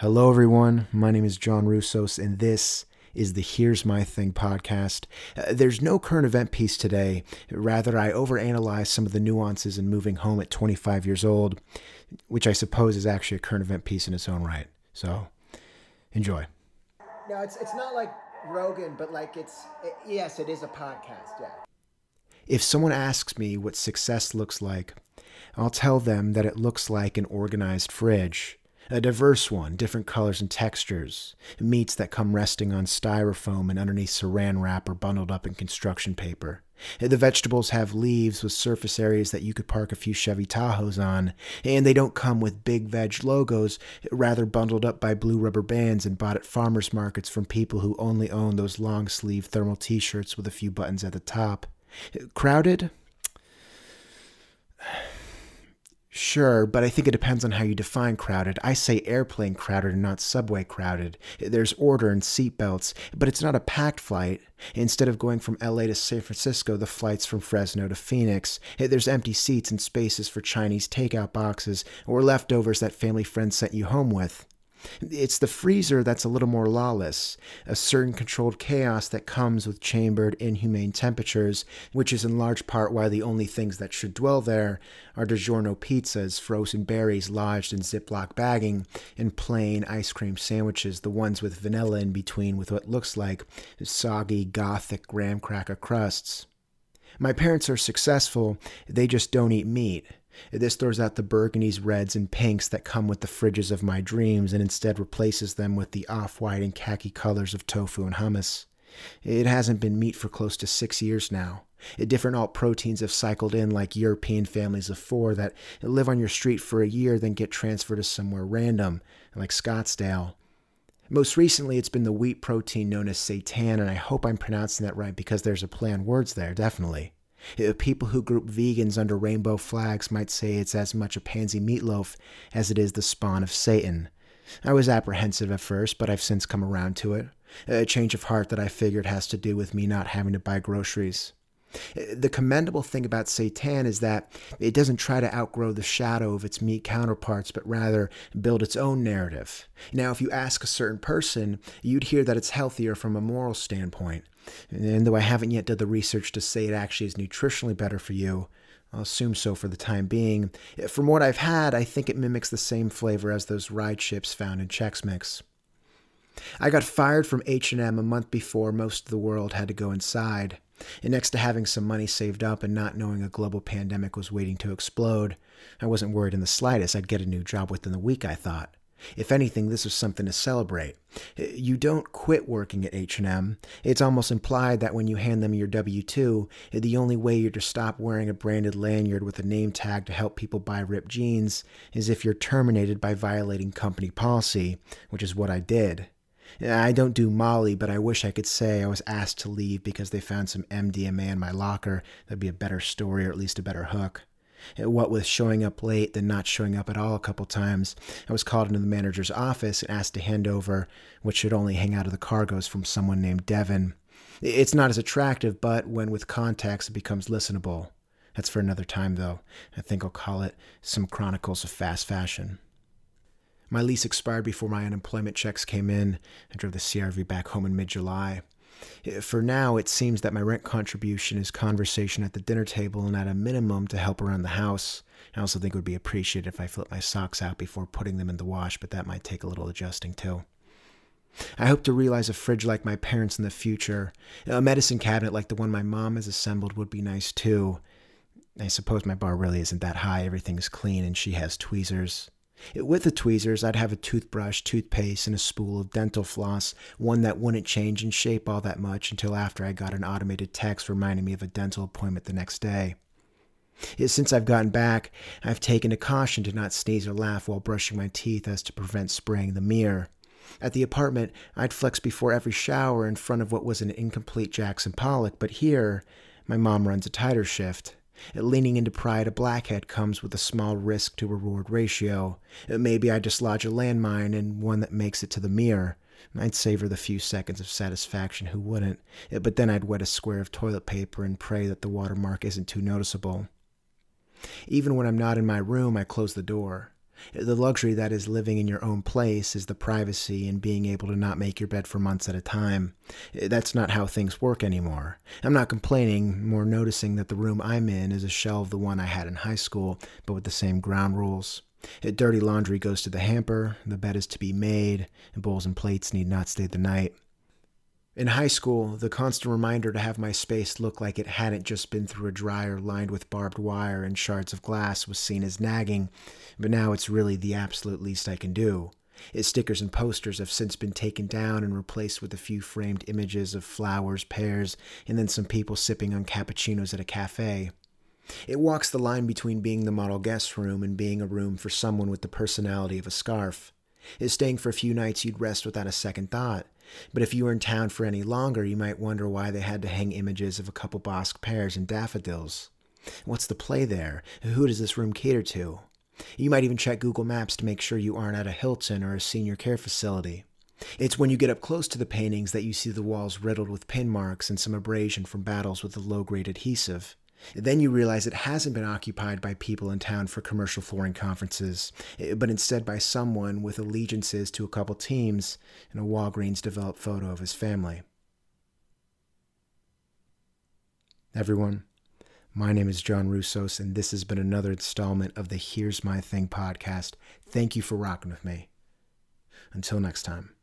Hello, everyone. My name is John Russos, and this is the Here's My Thing podcast. Uh, there's no current event piece today. Rather, I overanalyze some of the nuances in moving home at 25 years old, which I suppose is actually a current event piece in its own right. So, enjoy. No, it's it's not like Rogan, but like it's it, yes, it is a podcast. Yeah. If someone asks me what success looks like, I'll tell them that it looks like an organized fridge a diverse one, different colors and textures, meats that come resting on styrofoam and underneath saran wrap or bundled up in construction paper. The vegetables have leaves with surface areas that you could park a few Chevy Tahoes on, and they don't come with big veg logos, rather bundled up by blue rubber bands and bought at farmers markets from people who only own those long sleeve thermal t shirts with a few buttons at the top. Crowded? Sure, but I think it depends on how you define crowded. I say airplane crowded and not subway crowded. There's order and seatbelts, but it's not a packed flight. Instead of going from LA to San Francisco, the flight's from Fresno to Phoenix. There's empty seats and spaces for Chinese takeout boxes or leftovers that family friends sent you home with. It's the freezer that's a little more lawless, a certain controlled chaos that comes with chambered, inhumane temperatures, which is in large part why the only things that should dwell there are DiGiorno pizzas, frozen berries lodged in Ziploc bagging, and plain ice cream sandwiches, the ones with vanilla in between with what looks like soggy, gothic graham cracker crusts. My parents are successful, they just don't eat meat. This throws out the burgundies, reds, and pinks that come with the fridges of my dreams and instead replaces them with the off white and khaki colors of tofu and hummus. It hasn't been meat for close to six years now. Different alt proteins have cycled in like European families of four that live on your street for a year, then get transferred to somewhere random, like Scottsdale. Most recently, it's been the wheat protein known as seitan, and I hope I'm pronouncing that right because there's a play on words there, definitely. Uh, people who group vegans under rainbow flags might say it's as much a pansy meatloaf as it is the spawn of Satan. I was apprehensive at first, but I've since come around to it. A change of heart that I figured has to do with me not having to buy groceries. The commendable thing about Seitan is that it doesn't try to outgrow the shadow of its meat counterparts, but rather build its own narrative. Now, if you ask a certain person, you'd hear that it's healthier from a moral standpoint. And though I haven't yet done the research to say it actually is nutritionally better for you, I'll assume so for the time being. From what I've had, I think it mimics the same flavor as those ride chips found in Chex Mix. I got fired from H&M a month before most of the world had to go inside. And next to having some money saved up and not knowing a global pandemic was waiting to explode, I wasn't worried in the slightest I'd get a new job within the week, I thought. If anything, this was something to celebrate. You don't quit working at H&M. It's almost implied that when you hand them your W-2, the only way you're to stop wearing a branded lanyard with a name tag to help people buy ripped jeans is if you're terminated by violating company policy, which is what I did. I don't do Molly, but I wish I could say I was asked to leave because they found some MDMA in my locker. That'd be a better story or at least a better hook. Uh, what with showing up late, then not showing up at all a couple times, I was called into the manager's office and asked to hand over what should only hang out of the cargoes from someone named Devin. It's not as attractive, but when with context, it becomes listenable. That's for another time, though. I think I'll call it Some Chronicles of Fast Fashion. My lease expired before my unemployment checks came in. I drove the CRV back home in mid July. Eh, for now, it seems that my rent contribution is conversation at the dinner table and at a minimum to help around the house. I also think it would be appreciated if I flip my socks out before putting them in the wash, but that might take a little adjusting too. I hope to realize a fridge like my parents in the future. A medicine cabinet like the one my mom has assembled would be nice too. I suppose my bar really isn't that high. Everything's clean and she has tweezers. With the tweezers, I'd have a toothbrush, toothpaste, and a spool of dental floss, one that wouldn't change in shape all that much until after I got an automated text reminding me of a dental appointment the next day. Since I've gotten back, I've taken a caution to not sneeze or laugh while brushing my teeth as to prevent spraying the mirror. At the apartment, I'd flex before every shower in front of what was an incomplete Jackson Pollock, but here, my mom runs a tighter shift. Leaning into pride, a blackhead comes with a small risk to reward ratio. Maybe I dislodge a landmine and one that makes it to the mirror. I'd savor the few seconds of satisfaction, who wouldn't? But then I'd wet a square of toilet paper and pray that the watermark isn't too noticeable. Even when I'm not in my room, I close the door. The luxury that is living in your own place is the privacy and being able to not make your bed for months at a time. That's not how things work anymore. I'm not complaining, more noticing that the room I'm in is a shell of the one I had in high school, but with the same ground rules. Dirty laundry goes to the hamper, the bed is to be made, and bowls and plates need not stay the night. In high school, the constant reminder to have my space look like it hadn't just been through a dryer lined with barbed wire and shards of glass was seen as nagging, but now it's really the absolute least I can do. Its stickers and posters have since been taken down and replaced with a few framed images of flowers, pears, and then some people sipping on cappuccinos at a cafe. It walks the line between being the model guest room and being a room for someone with the personality of a scarf. Is staying for a few nights you'd rest without a second thought. But if you were in town for any longer, you might wonder why they had to hang images of a couple Bosc pears and daffodils. What's the play there? Who does this room cater to? You might even check Google Maps to make sure you aren't at a Hilton or a senior care facility. It's when you get up close to the paintings that you see the walls riddled with pin marks and some abrasion from battles with a low grade adhesive. Then you realize it hasn't been occupied by people in town for commercial flooring conferences, eh, but instead by someone with allegiances to a couple teams and a Walgreens developed photo of his family. Everyone, my name is John Russos, and this has been another installment of the Here's My Thing podcast. Thank you for rocking with me. Until next time.